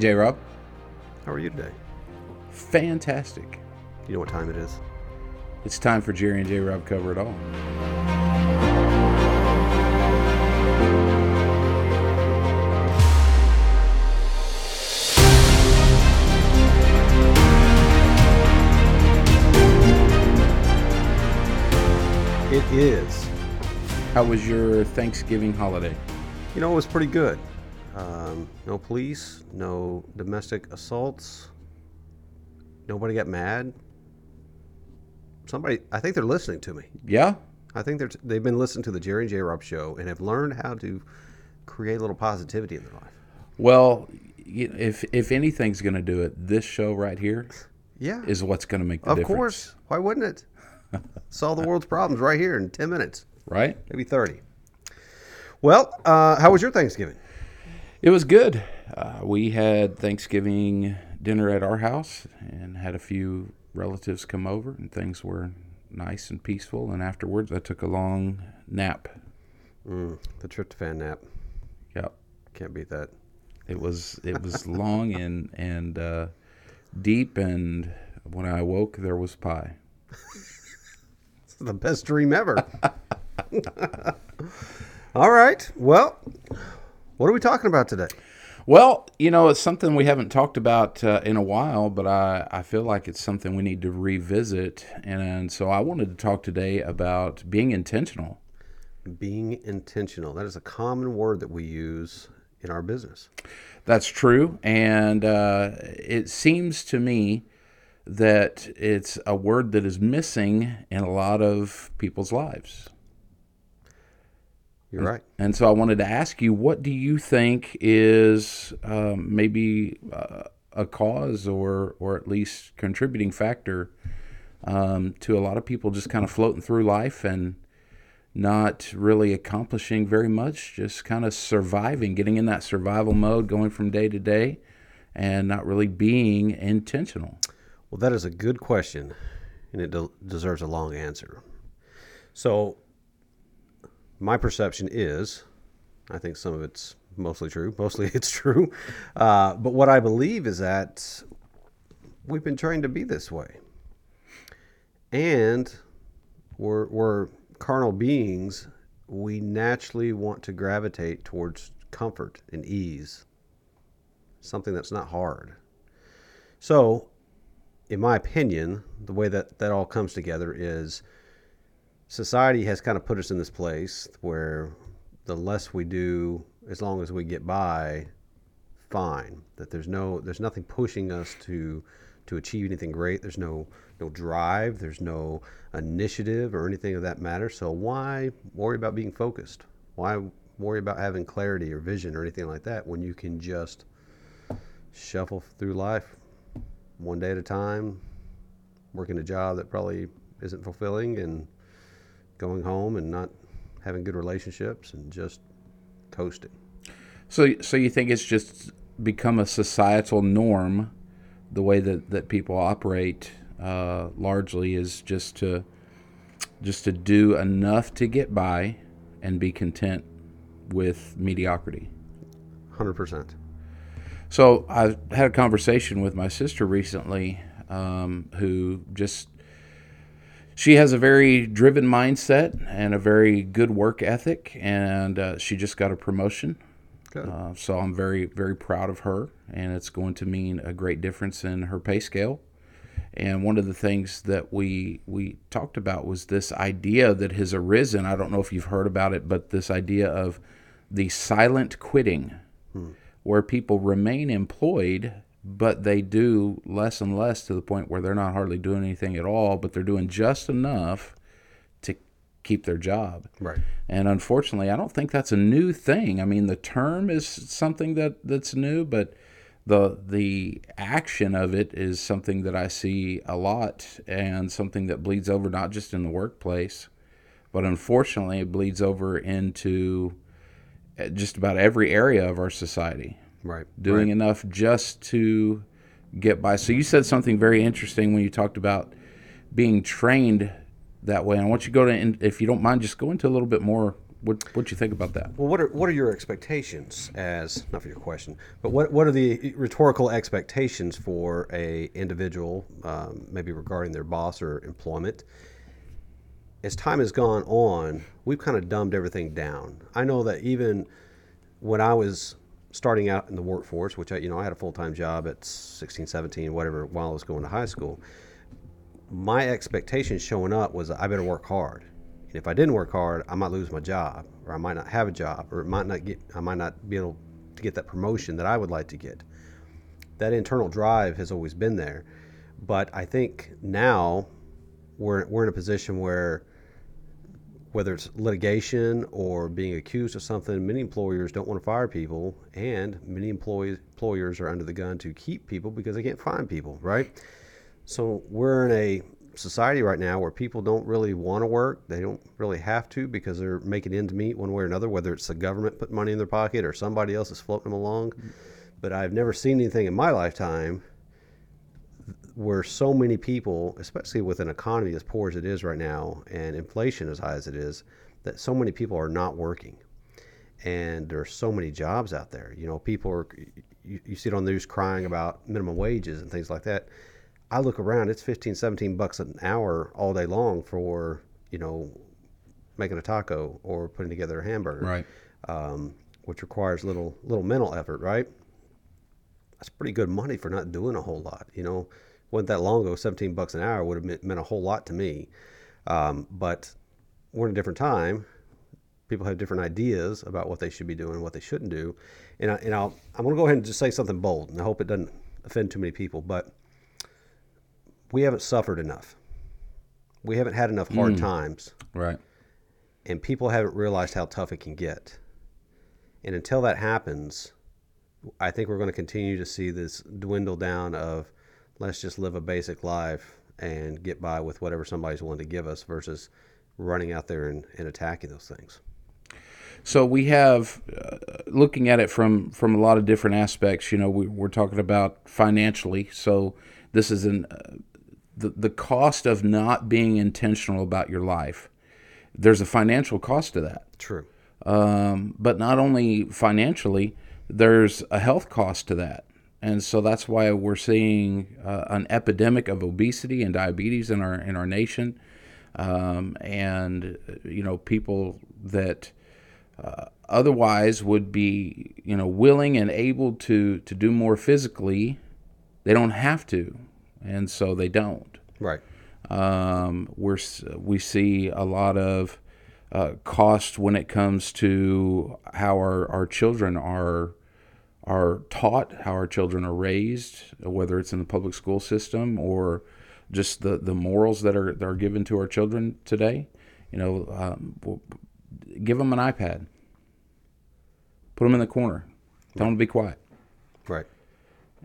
J Rob. How are you today? Fantastic. You know what time it is? It's time for Jerry and J Rob cover it all. It is. How was your Thanksgiving holiday? You know, it was pretty good. Um, no police, no domestic assaults. Nobody got mad. Somebody, I think they're listening to me. Yeah? I think they're t- they've been listening to the Jerry and J Rob show and have learned how to create a little positivity in their life. Well, if if anything's going to do it, this show right here Yeah, is what's going to make the of difference. course. Why wouldn't it? Solve the world's problems right here in ten minutes, Right? maybe thirty. Well, uh, how was your Thanksgiving? It was good. Uh, we had Thanksgiving dinner at our house and had a few relatives come over, and things were nice and peaceful. And afterwards, I took a long nap. Mm, the tryptophan nap. Yep. Can't beat that. It was it was long and and uh, deep, and when I awoke, there was pie. It's the best dream ever. All right. Well, what are we talking about today? Well, you know, it's something we haven't talked about uh, in a while, but I, I feel like it's something we need to revisit. And so I wanted to talk today about being intentional. Being intentional. That is a common word that we use in our business. That's true. And uh, it seems to me that it's a word that is missing in a lot of people's lives. You're right. And so I wanted to ask you, what do you think is um, maybe uh, a cause or, or at least contributing factor um, to a lot of people just kind of floating through life and not really accomplishing very much, just kind of surviving, getting in that survival mode, going from day to day, and not really being intentional? Well, that is a good question, and it de- deserves a long answer. So, my perception is, I think some of it's mostly true. Mostly it's true. Uh, but what I believe is that we've been trained to be this way. And we're, we're carnal beings. We naturally want to gravitate towards comfort and ease, something that's not hard. So, in my opinion, the way that that all comes together is society has kind of put us in this place where the less we do, as long as we get by, fine. That there's no, there's nothing pushing us to to achieve anything great. There's no no drive. There's no initiative or anything of that matter. So why worry about being focused? Why worry about having clarity or vision or anything like that when you can just shuffle through life one day at a time, working a job that probably isn't fulfilling, and going home and not having good relationships and just coasting. So, so you think it's just become a societal norm, the way that, that people operate uh, largely is just to just to do enough to get by and be content with mediocrity. Hundred percent. So I had a conversation with my sister recently, um, who just she has a very driven mindset and a very good work ethic, and uh, she just got a promotion. Uh, so I'm very very proud of her, and it's going to mean a great difference in her pay scale. And one of the things that we we talked about was this idea that has arisen. I don't know if you've heard about it, but this idea of the silent quitting, where people remain employed, but they do less and less to the point where they're not hardly doing anything at all, but they're doing just enough to keep their job. Right. And unfortunately, I don't think that's a new thing. I mean, the term is something that, that's new, but the the action of it is something that I see a lot and something that bleeds over not just in the workplace, but unfortunately it bleeds over into uh, just about every area of our society. Right. Doing right. enough just to get by. So you said something very interesting when you talked about being trained that way. And I want you to go to, if you don't mind, just go into a little bit more what what you think about that? Well, what are what are your expectations as not for your question, but what what are the rhetorical expectations for a individual, um, maybe regarding their boss or employment? As time has gone on, we've kind of dumbed everything down. I know that even when I was starting out in the workforce, which I you know I had a full time job at 16, 17, whatever, while I was going to high school, my expectation showing up was I better work hard. And if I didn't work hard, I might lose my job, or I might not have a job, or it might not get, I might not be able to get that promotion that I would like to get. That internal drive has always been there, but I think now we're we're in a position where whether it's litigation or being accused of something, many employers don't want to fire people, and many employees employers are under the gun to keep people because they can't find people, right? So we're in a society right now where people don't really want to work. They don't really have to because they're making ends meet one way or another, whether it's the government putting money in their pocket or somebody else is floating them along. But I've never seen anything in my lifetime where so many people, especially with an economy as poor as it is right now and inflation as high as it is, that so many people are not working. And there are so many jobs out there. You know, people are, you, you see it on the news crying about minimum wages and things like that. I look around, it's 15, 17 bucks an hour all day long for, you know, making a taco or putting together a hamburger. Right. Um, which requires little little mental effort, right? That's pretty good money for not doing a whole lot. You know, wasn't that long ago, 17 bucks an hour would have meant, meant a whole lot to me. Um, but we're in a different time. People have different ideas about what they should be doing and what they shouldn't do. And, I, and I'll, I'm going to go ahead and just say something bold, and I hope it doesn't offend too many people. But we haven't suffered enough. We haven't had enough hard times, Right. and people haven't realized how tough it can get. And until that happens, I think we're going to continue to see this dwindle down of let's just live a basic life and get by with whatever somebody's willing to give us versus running out there and, and attacking those things. So we have, uh, looking at it from from a lot of different aspects. You know, we, we're talking about financially. So this is an uh, the the cost of not being intentional about your life. There's a financial cost to that. True. Um, but not only financially, there's a health cost to that. And so that's why we're seeing uh, an epidemic of obesity and diabetes in our in our nation, um, and you know people that uh, otherwise would be you know willing and able to to do more physically, they don't have to, and so they don't. Right. Um, we're we see a lot of uh, cost when it comes to how our, our children are are taught, how our children are raised, whether it's in the public school system or just the, the morals that are that are given to our children today. You know, um, w- give them an iPad, put them in the corner, tell them to be quiet Right.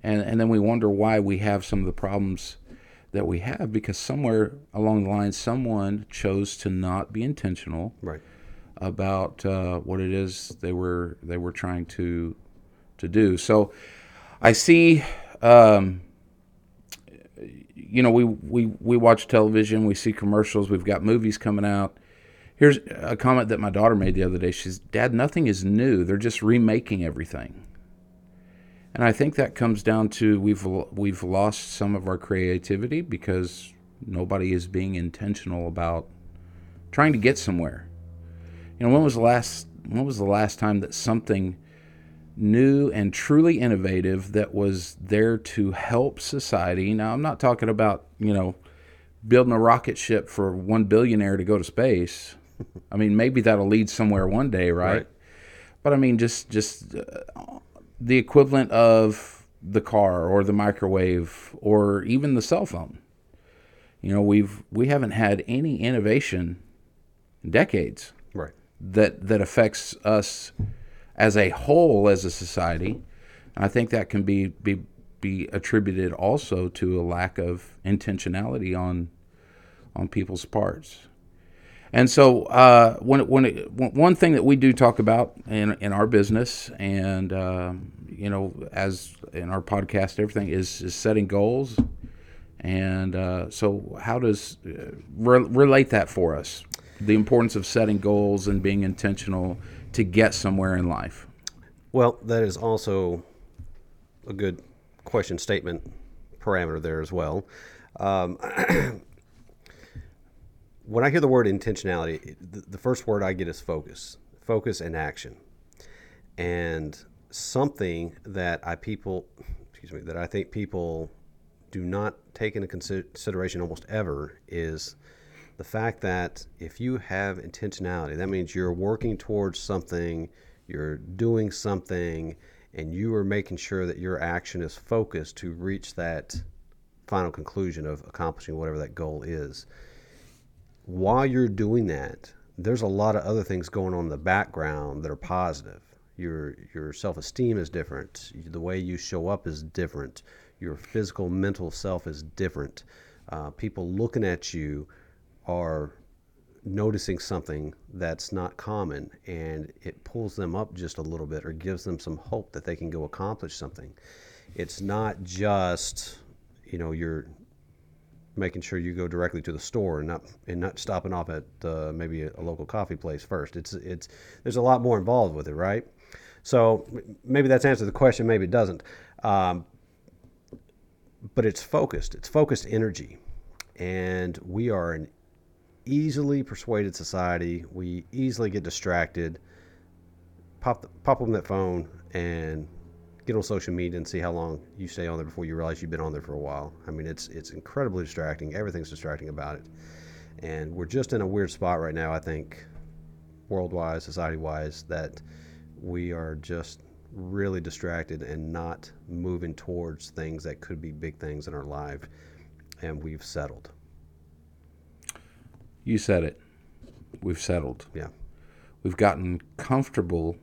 and and then we wonder why we have some of the problems that we have because somewhere along the line someone chose to not be intentional Right. about uh, what it is they were they were trying to to do. So I see, um, you know, we we we watch television, we see commercials, we've got movies coming out. Here's a comment that my daughter made the other day. She's, "Dad, nothing is new. They're just remaking everything." And I think that comes down to we've we've lost some of our creativity because nobody is being intentional about trying to get somewhere. You know, when was the last when was the last time that something new and truly innovative that was there to help society? Now, I'm not talking about, you know, building a rocket ship for one billionaire to go to space. I mean, maybe that'll lead somewhere one day, right? Right. But I mean, just just uh, the equivalent of the car or the microwave or even the cell phone. You know, we've we haven't had any innovation in decades Right. that that affects us as a whole as a society. I think that can be be be attributed also to a lack of intentionality on on people's parts. And so, uh, when when it, one one thing that we do talk about in in our business, and um, you know, as in our podcast, everything is is setting goals. And uh, so, how does uh, re- relate that for us? the importance of setting goals and being intentional to get somewhere in life. Well, that is also a good question statement parameter there as well. Um, when I hear the word intentionality, the, the first word I get is focus, focus and action, and something that I people, excuse me, that I think people do not take into consideration almost ever is the fact that if you have intentionality, that means you're working towards something, you're doing something, and you are making sure that your action is focused to reach that final conclusion of accomplishing whatever that goal is. While you're doing that, there's a lot of other things going on in the background that are positive. Your your self-esteem is different. The way you show up is different. Your physical, mental self is different. Uh, people looking at you are noticing something that's not common and it pulls them up just a little bit or gives them some hope that they can go accomplish something. It's not just, you know, you're making sure you go directly to the store and not and not stopping off at uh, maybe a, a, local coffee place first. It's it's there's a lot more involved with it, right? So maybe that's answered the question, maybe it doesn't. Um, but it's focused. It's focused energy, and we are an easily persuaded society. We easily get distracted. Pop the, pop on that phone and get on social media and see how long you stay on there before you realize you've been on there for a while. I mean, it's it's incredibly distracting. Everything's distracting about it, and we're just in a weird spot right now. I think, worldwide, society-wise, that we are just really distracted and not moving towards things that could be big things in our life, and we've settled. You said it. We've settled. Yeah. We've gotten comfortable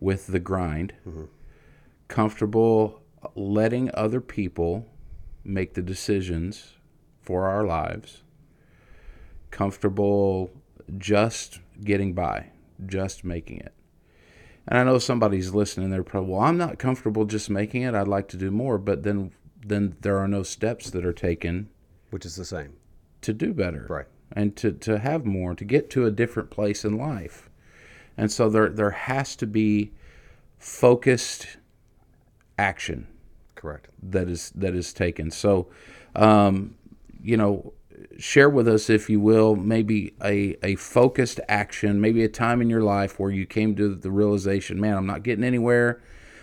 with the grind, mm-hmm. comfortable letting other people make the decisions for our lives, comfortable just getting by, just making it. And I know somebody's listening. They're probably, well, I'm not comfortable just making it. I'd like to do more, but then then there are no steps that are taken, which is the same, to do better. Right and to, to have more, to get to a different place in life. And so there there has to be focused action. Correct. That is that is taken. So, um, you know, share with us, if you will, maybe a, a focused action, maybe a time in your life where you came to the realization, man, I'm not getting anywhere.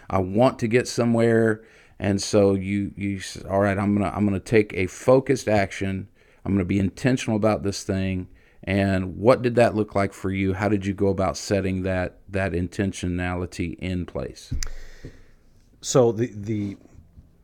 I want to get somewhere. And so you you all right, I'm gonna I'm gonna take a focused action I'm going to be intentional about this thing. And what did that look like for you? How did you go about setting that that intentionality in place? So the the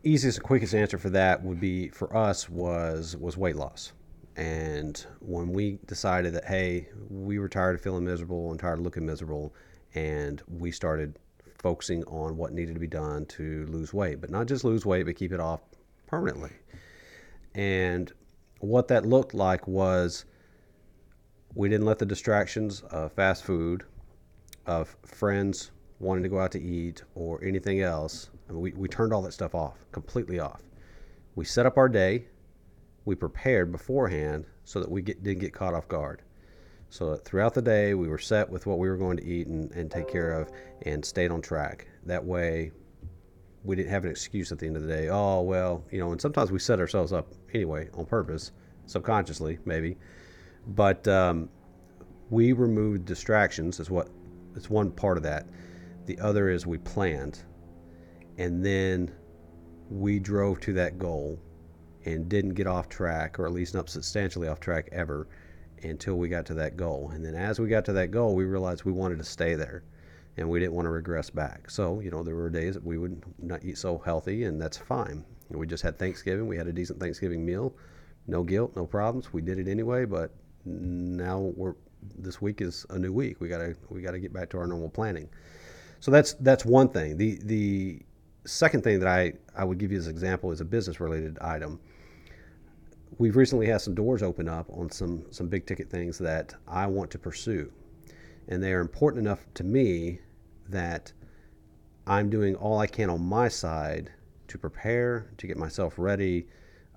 easiest and quickest answer for that would be for us was was weight loss. And when we decided that hey, we were tired of feeling miserable and tired of looking miserable, and we started focusing on what needed to be done to lose weight, but not just lose weight, but keep it off permanently. And what that looked like was we didn't let the distractions of fast food, of friends wanting to go out to eat, or anything else. I mean, we, we turned all that stuff off, completely off. We set up our day, we prepared beforehand so that we get, didn't get caught off guard. So throughout the day, we were set with what we were going to eat and, and take care of and stayed on track. That way, we didn't have an excuse at the end of the day. Oh, well, you know, and sometimes we set ourselves up anyway on purpose, subconsciously, maybe. But um, we removed distractions, is what it's one part of that. The other is we planned, and then we drove to that goal and didn't get off track, or at least not substantially off track ever, until we got to that goal. And then as we got to that goal, we realized we wanted to stay there and we didn't want to regress back. So, you know, there were days that we would not eat so healthy, and that's fine. You know, we just had Thanksgiving. We had a decent Thanksgiving meal. No guilt, no problems. We did it anyway, but now we're this week is a new week. We gotta we gotta get back to our normal planning. So that's that's one thing. The the second thing that I, I would give you as an example is a business related item. We've recently had some doors open up on some some big ticket things that I want to pursue and they are important enough to me that I'm doing all I can on my side to prepare, to get myself ready,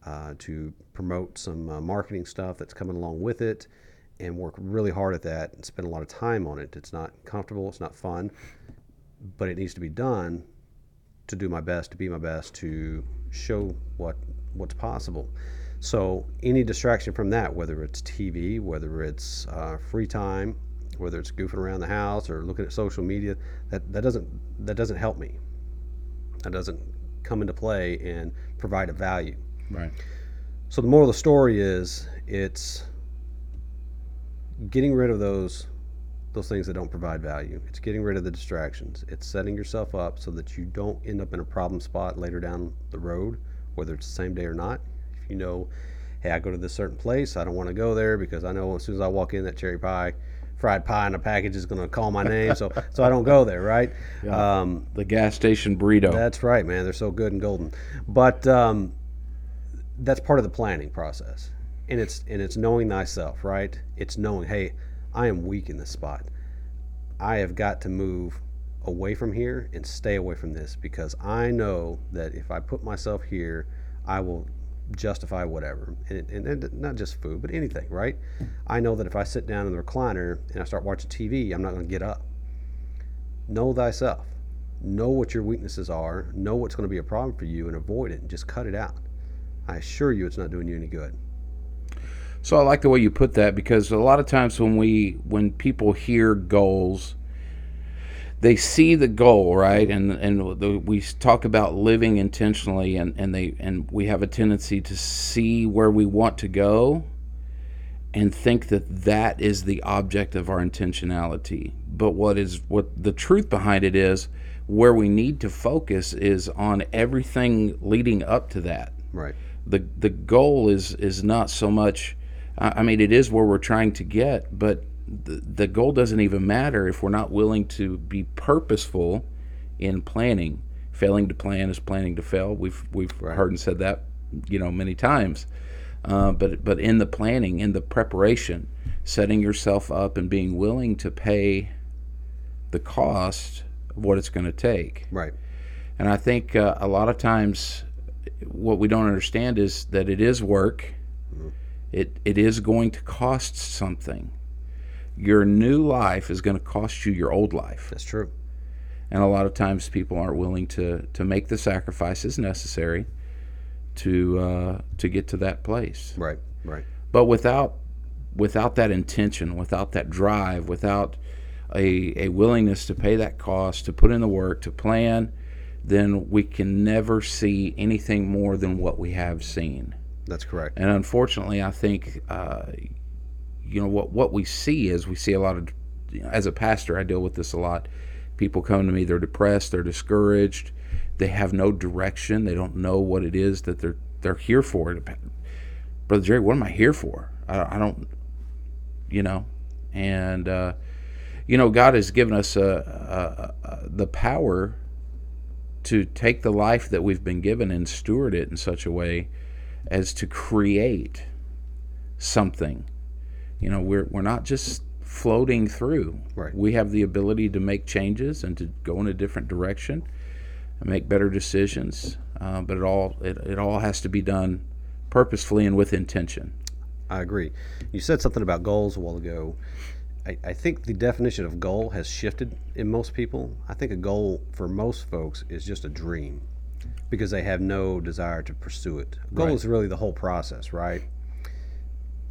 uh, to promote some uh, marketing stuff that's coming along with it, and work really hard at that and spend a lot of time on it. It's not comfortable, it's not fun, but it needs to be done to do my best, to be my best, to show what what's possible. So any distraction from that, whether it's TV, whether it's uh, free time, whether it's goofing around the house or looking at social media, that, that doesn't that doesn't help me. That doesn't come into play and provide a value. Right. So the moral of the story is it's getting rid of those those things that don't provide value. It's getting rid of the distractions. It's setting yourself up so that you don't end up in a problem spot later down the road, whether it's the same day or not. If you know, hey, I go to this certain place, I don't want to go there because I know as soon as I walk in, that cherry pie, fried pie in a package is going to call my name, so so I don't go there, right? Yeah. Um, the gas station burrito. that's right, man. They're so good and golden, but um, that's part of the planning process, and it's and it's knowing thyself, right? It's knowing, hey, I am weak in this spot. I have got to move away from here and stay away from this because I know that if I put myself here, I will justify whatever, and, and, and not just food, but anything, right? I know that if I sit down in the recliner and I start watching TV, I'm not going to get up. Know thyself. Know what your weaknesses are. Know what's going to be a problem for you, and avoid it, and just cut it out. I assure you, it's not doing you any good. So I like the way you put that because a lot of times when we when people hear goals, they see the goal right, and and the, we talk about living intentionally, and and they and we have a tendency to see where we want to go, and think that that is the object of our intentionality. But what is what the truth behind it is, where we need to focus is on everything leading up to that Right. the the goal is is not so much I I mean it is where we're trying to get but the, the goal doesn't even matter if we're not willing to be purposeful in planning failing to plan is planning to fail we've we've Right. heard and said that you know many times uh, but but in the planning in the preparation setting yourself up and being willing to pay the cost of what it's going to take Right. and I think uh, a lot of times what we don't understand is that it is work. It it is going to cost something. Your new life is going to cost you your old life. That's true. And a lot of times people aren't willing to to make the sacrifices necessary to uh, to get to that place. Right. Right. But without without that intention, without that drive, without a, a willingness to pay that cost, to put in the work, to plan, then we can never see anything more than what we have seen. That's correct. And unfortunately, I think uh, you know what what we see is we see a lot of you know, as a pastor, I deal with this a lot. People come to me, they're depressed, they're discouraged, they have no direction, they don't know what it is that they're they're here for. Brother Jerry, what am I here for? I, I don't, you know, and uh, you know, God has given us uh, uh, uh, the power to take the life that we've been given and steward it in such a way as to create something. You know, we're we're not just floating through. Right. We have the ability to make changes and to go in a different direction and make better decisions. Uh, but it all it, it all has to be done purposefully and with intention. I agree. You said something about goals a while ago. I, I think the definition of goal has shifted in most people. I think a goal for most folks is just a dream because they have no desire to pursue it. Goal Right. is really the whole process, right?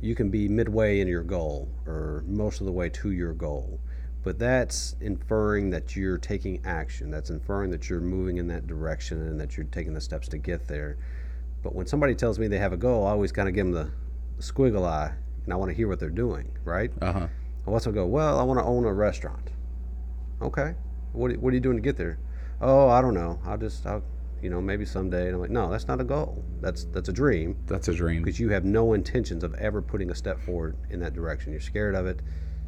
You can be midway in your goal or most of the way to your goal, but that's inferring that you're taking action. That's inferring that you're moving in that direction and that you're taking the steps to get there. But when somebody tells me they have a goal, I always kind of give them the, squiggle eye and I want to hear what they're doing, right? Uh huh. I want to go, well, I want to own a restaurant. Okay. What, are- what are you doing to get there? Oh, I don't know. I'll just, I'll, you know, maybe someday. And I'm like, no, that's not a goal. That's, that's a dream That's a dream. because you have no intentions of ever putting a step forward in that direction. You're scared of it.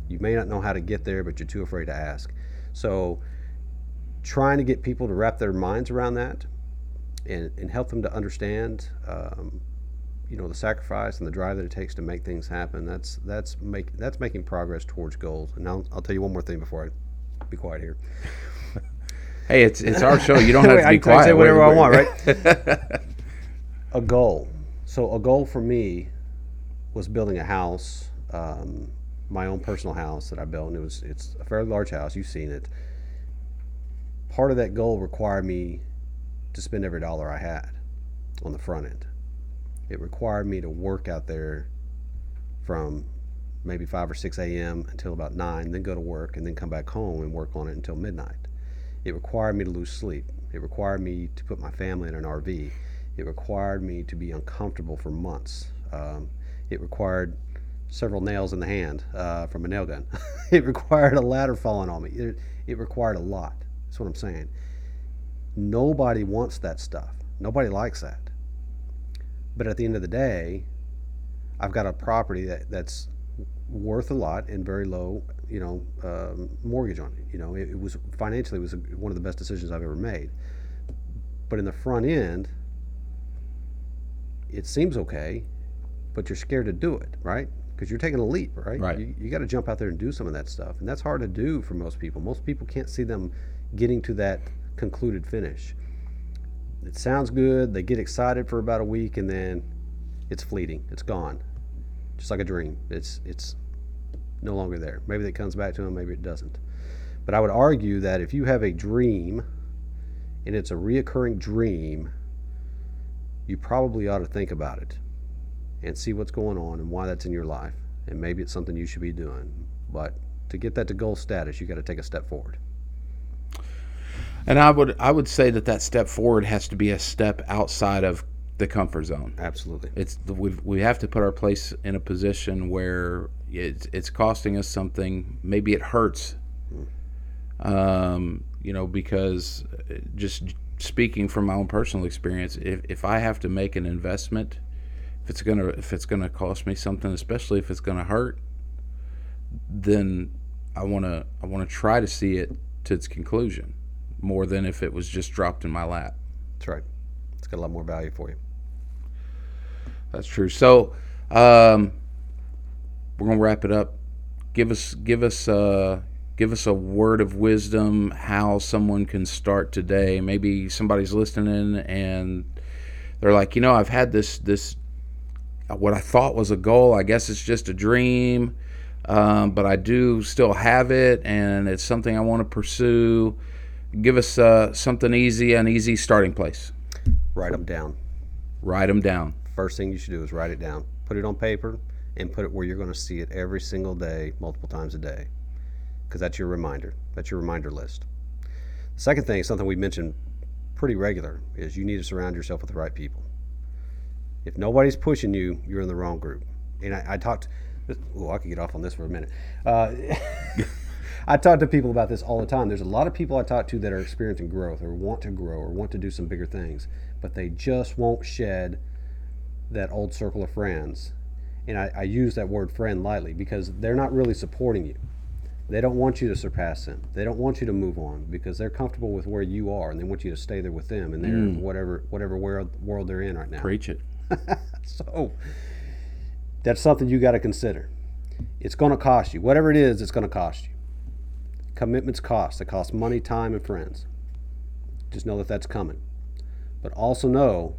You may not know how to get there, but you're too afraid to ask. So, trying to get people to wrap their minds around that and, and help them to understand, um, you know, the sacrifice and the drive that it takes to make things happen. That's that's make that's making progress towards goals. And I'll, I'll tell you one more thing before I be quiet here. Hey, it's it's our show. You don't have to be I be can say quiet. whatever I want, right? a goal. So a goal for me was building a house um, my own personal house that I built, and it was it's a fairly large house. You've seen it. Part of that goal required me to spend every dollar I had on the front end. It required me to work out there from maybe 5 or 6 a.m. until about 9, then go to work, and then come back home and work on it until midnight. It required me to lose sleep. It required me to put my family in an RV. It required me to be uncomfortable for months. Um, it required several nails in the hand uh, from a nail gun. it required a ladder falling on me. It, it required a lot. That's what I'm saying. Nobody wants that stuff. Nobody likes that. But at the end of the day, I've got a property that, that's worth a lot and very low, you know, um, mortgage on it. You know, it, it was financially it was a, one of the best decisions I've ever made. But in the front end, it seems okay, but you're scared to do it, right? Because you're taking a leap, right? Right. You, you got to jump out there and do some of that stuff, and that's hard to do for most people. Most people can't see them getting to that concluded finish. It sounds good. They get excited for about a week, and then it's fleeting. It's gone, just like a dream. It's it's no longer there. Maybe it comes back to him, Maybe it doesn't. But I would argue that if you have a dream, and it's a reoccurring dream, you probably ought to think about it and see what's going on and why that's in your life. And maybe it's something you should be doing. But to get that to goal status, you got to take a step forward. And I would I would say that that step forward has to be a step outside of the comfort zone. Absolutely. It's we we have to put our place in a position where it's it's costing us something. Maybe it hurts. Um, you know, because uh, just speaking from my own personal experience, if if I have to make an investment, if it's gonna if it's gonna cost me something, especially if it's gonna hurt, then I wanna I wanna try to see it to its conclusion, more than if it was just dropped in my lap. That's right. It's got a lot more value for you. That's true. So, um, we're gonna wrap it up. Give us, give us, uh, give us a word of wisdom how someone can start today. Maybe somebody's listening and they're like, you know, I've had this, this, what I thought was a goal. I guess it's just a dream, um, but I do still have it, and it's something I want to pursue. Give us uh, something easy, an easy starting place. Write them down. Write them down. First thing you should do is write it down. Put it on paper and put it where you're going to see it every single day, multiple times a day. Because that's your reminder. That's your reminder list. The second thing, something we mentioned pretty regular, is you need to surround yourself with the right people. If nobody's pushing you, you're in the wrong group. And I, I talked, oh, I could get off on this for a minute. Uh, I talk to people about this all the time. There's a lot of people I talk to that are experiencing growth or want to grow or want to do some bigger things, but they just won't shed that old circle of friends. And I, I use that word friend lightly because they're not really supporting you. They don't want you to surpass them. They don't want you to move on because they're comfortable with where you are and they want you to stay there with them and they're in whatever whatever world, world they're in right now. Preach it. So that's something you got to consider. It's going to cost you. Whatever it is, it's going to cost you. Commitments cost. They cost money, time, and friends. Just know that that's coming. But also know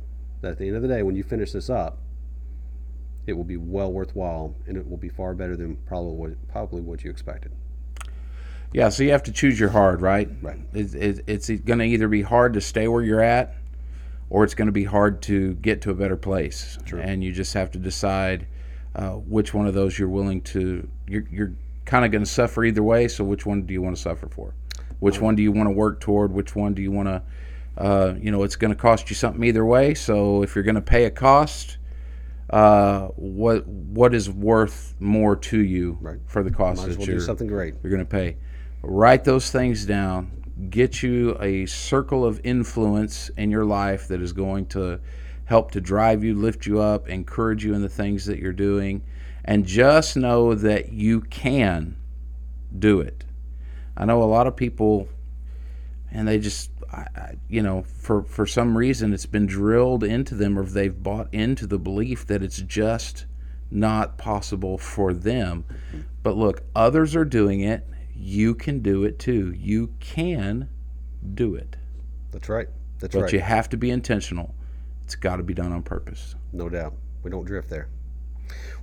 that at the end of the day, when you finish this up, it will be well worthwhile and it will be far better than probably what, probably what you expected. Yeah, so you have to choose your hard, right? Right. It's, it's, it's going to either be hard to stay where you're at, or it's going to be hard to get to a better place. True. And you just have to decide uh, which one of those you're willing to. You're, you're kind of going to suffer either way. So which one do you want to suffer for? Which one do you want to work toward? Which one do you want to? Uh, you know, it's going to cost you something either way. So if you're going to pay a cost, uh, what what is worth more to you Right. for the cost Might that well you're do something great. you're going to pay. Write those things down. Get you a circle of influence in your life that is going to help to drive you, lift you up, encourage you in the things that you're doing. And just know that you can do it. I know a lot of people, and they just, I, I, you know, for, for some reason it's been drilled into them or they've bought into the belief that it's just not possible for them. But look, others are doing it. You can do it too. You can do it. That's right. That's But right. But you have to be intentional. It's got to be done on purpose. No doubt. We don't drift there.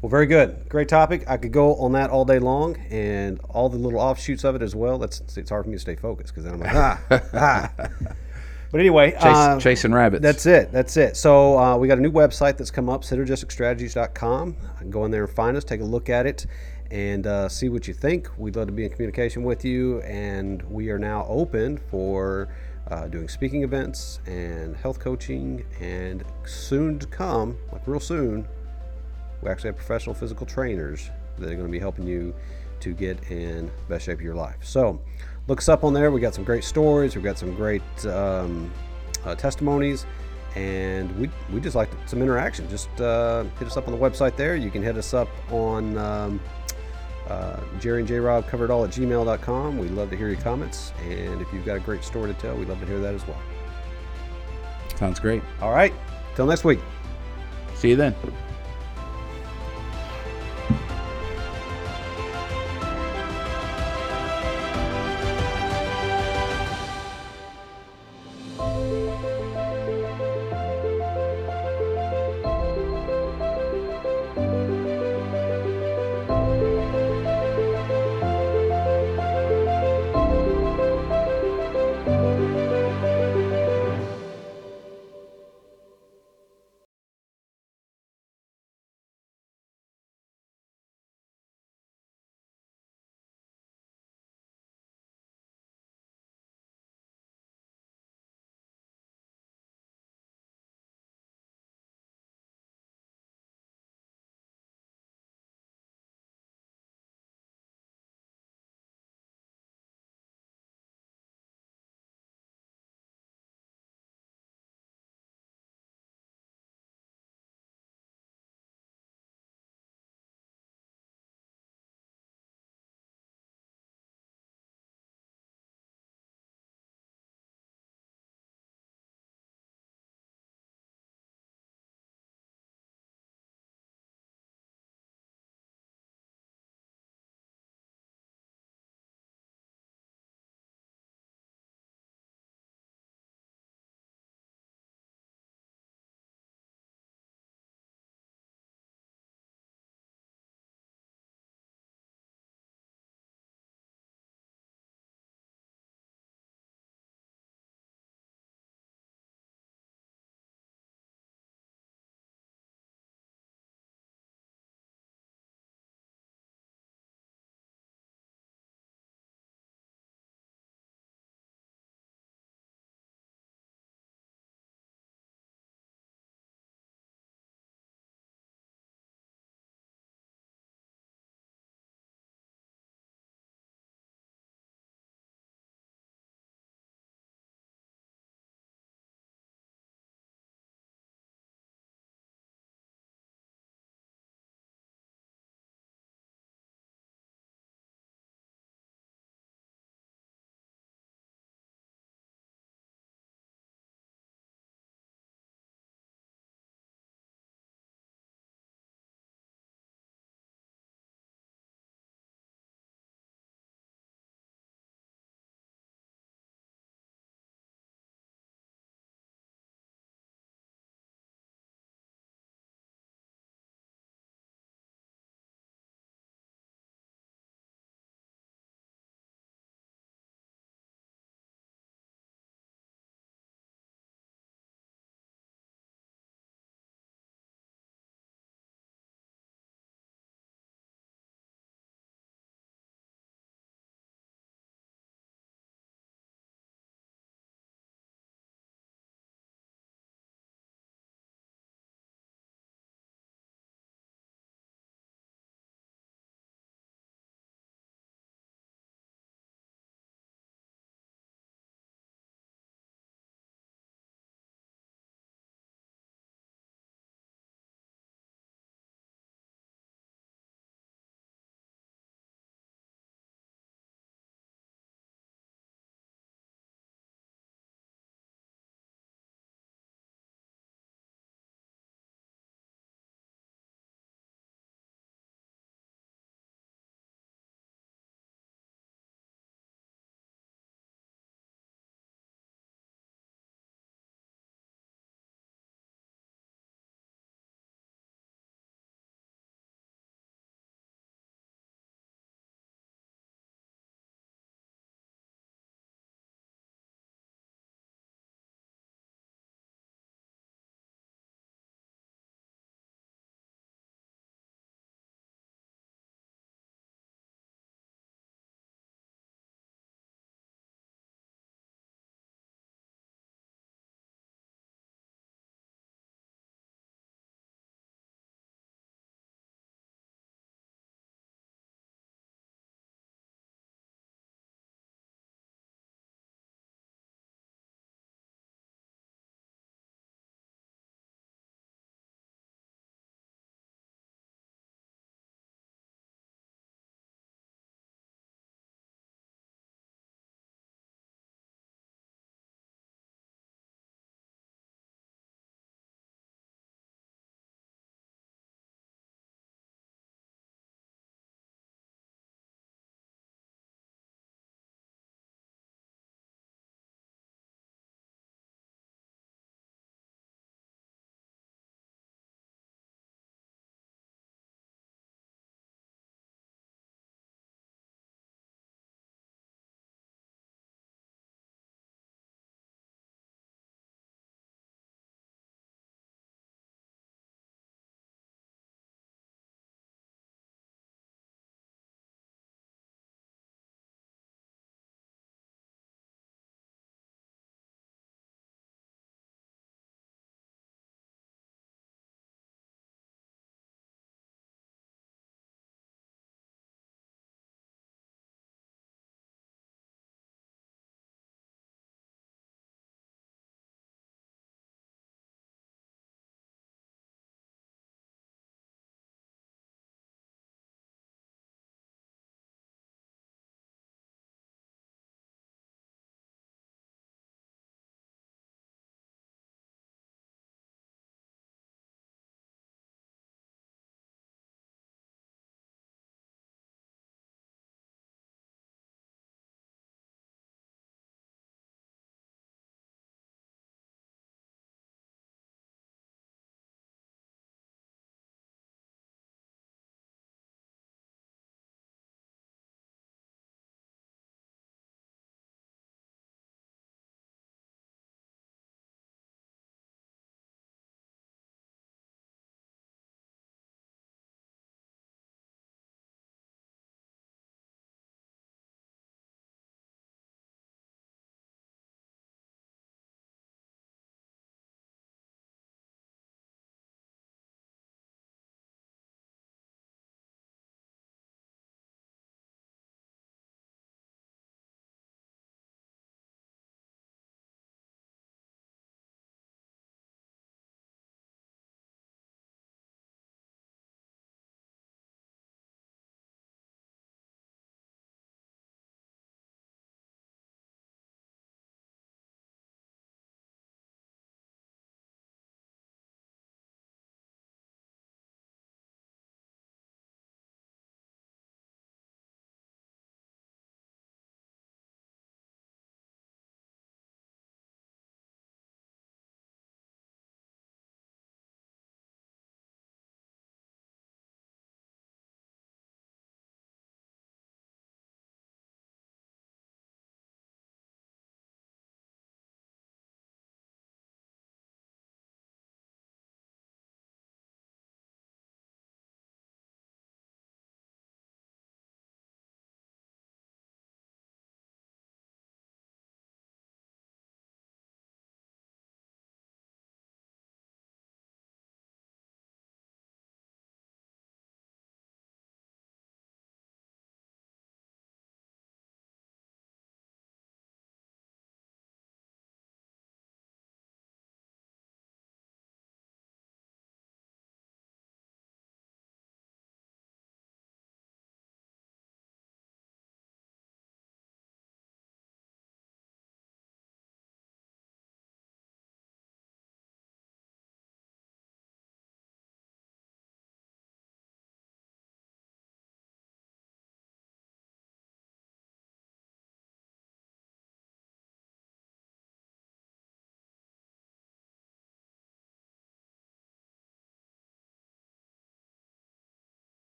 Well, very good. Great topic. I could go on that all day long and all the little offshoots of it as well. That's it's hard for me to stay focused because then I'm like ah ah. But anyway, Chase, uh, chasing rabbits. that's it. That's it. So uh, we got a new website that's come up, synergisticstrategies.com. Go in there and find us, take a look at it, and uh, see what you think. We'd love to be in communication with you, and we are now open for uh, doing speaking events and health coaching, and soon to come, like real soon, we actually have professional physical trainers that are going to be helping you to get in best shape of your life. So look us up on there. We got some great stories. We've got some great um, uh, testimonies, and we we just like some interaction. Just uh, hit us up on the website there. You can hit us up on um, uh, Jerry and J Rob covered all at gmail.com. We'd love to hear your comments, and if you've got a great story to tell, we'd love to hear that as well. Sounds great. All right, till next week. See you then.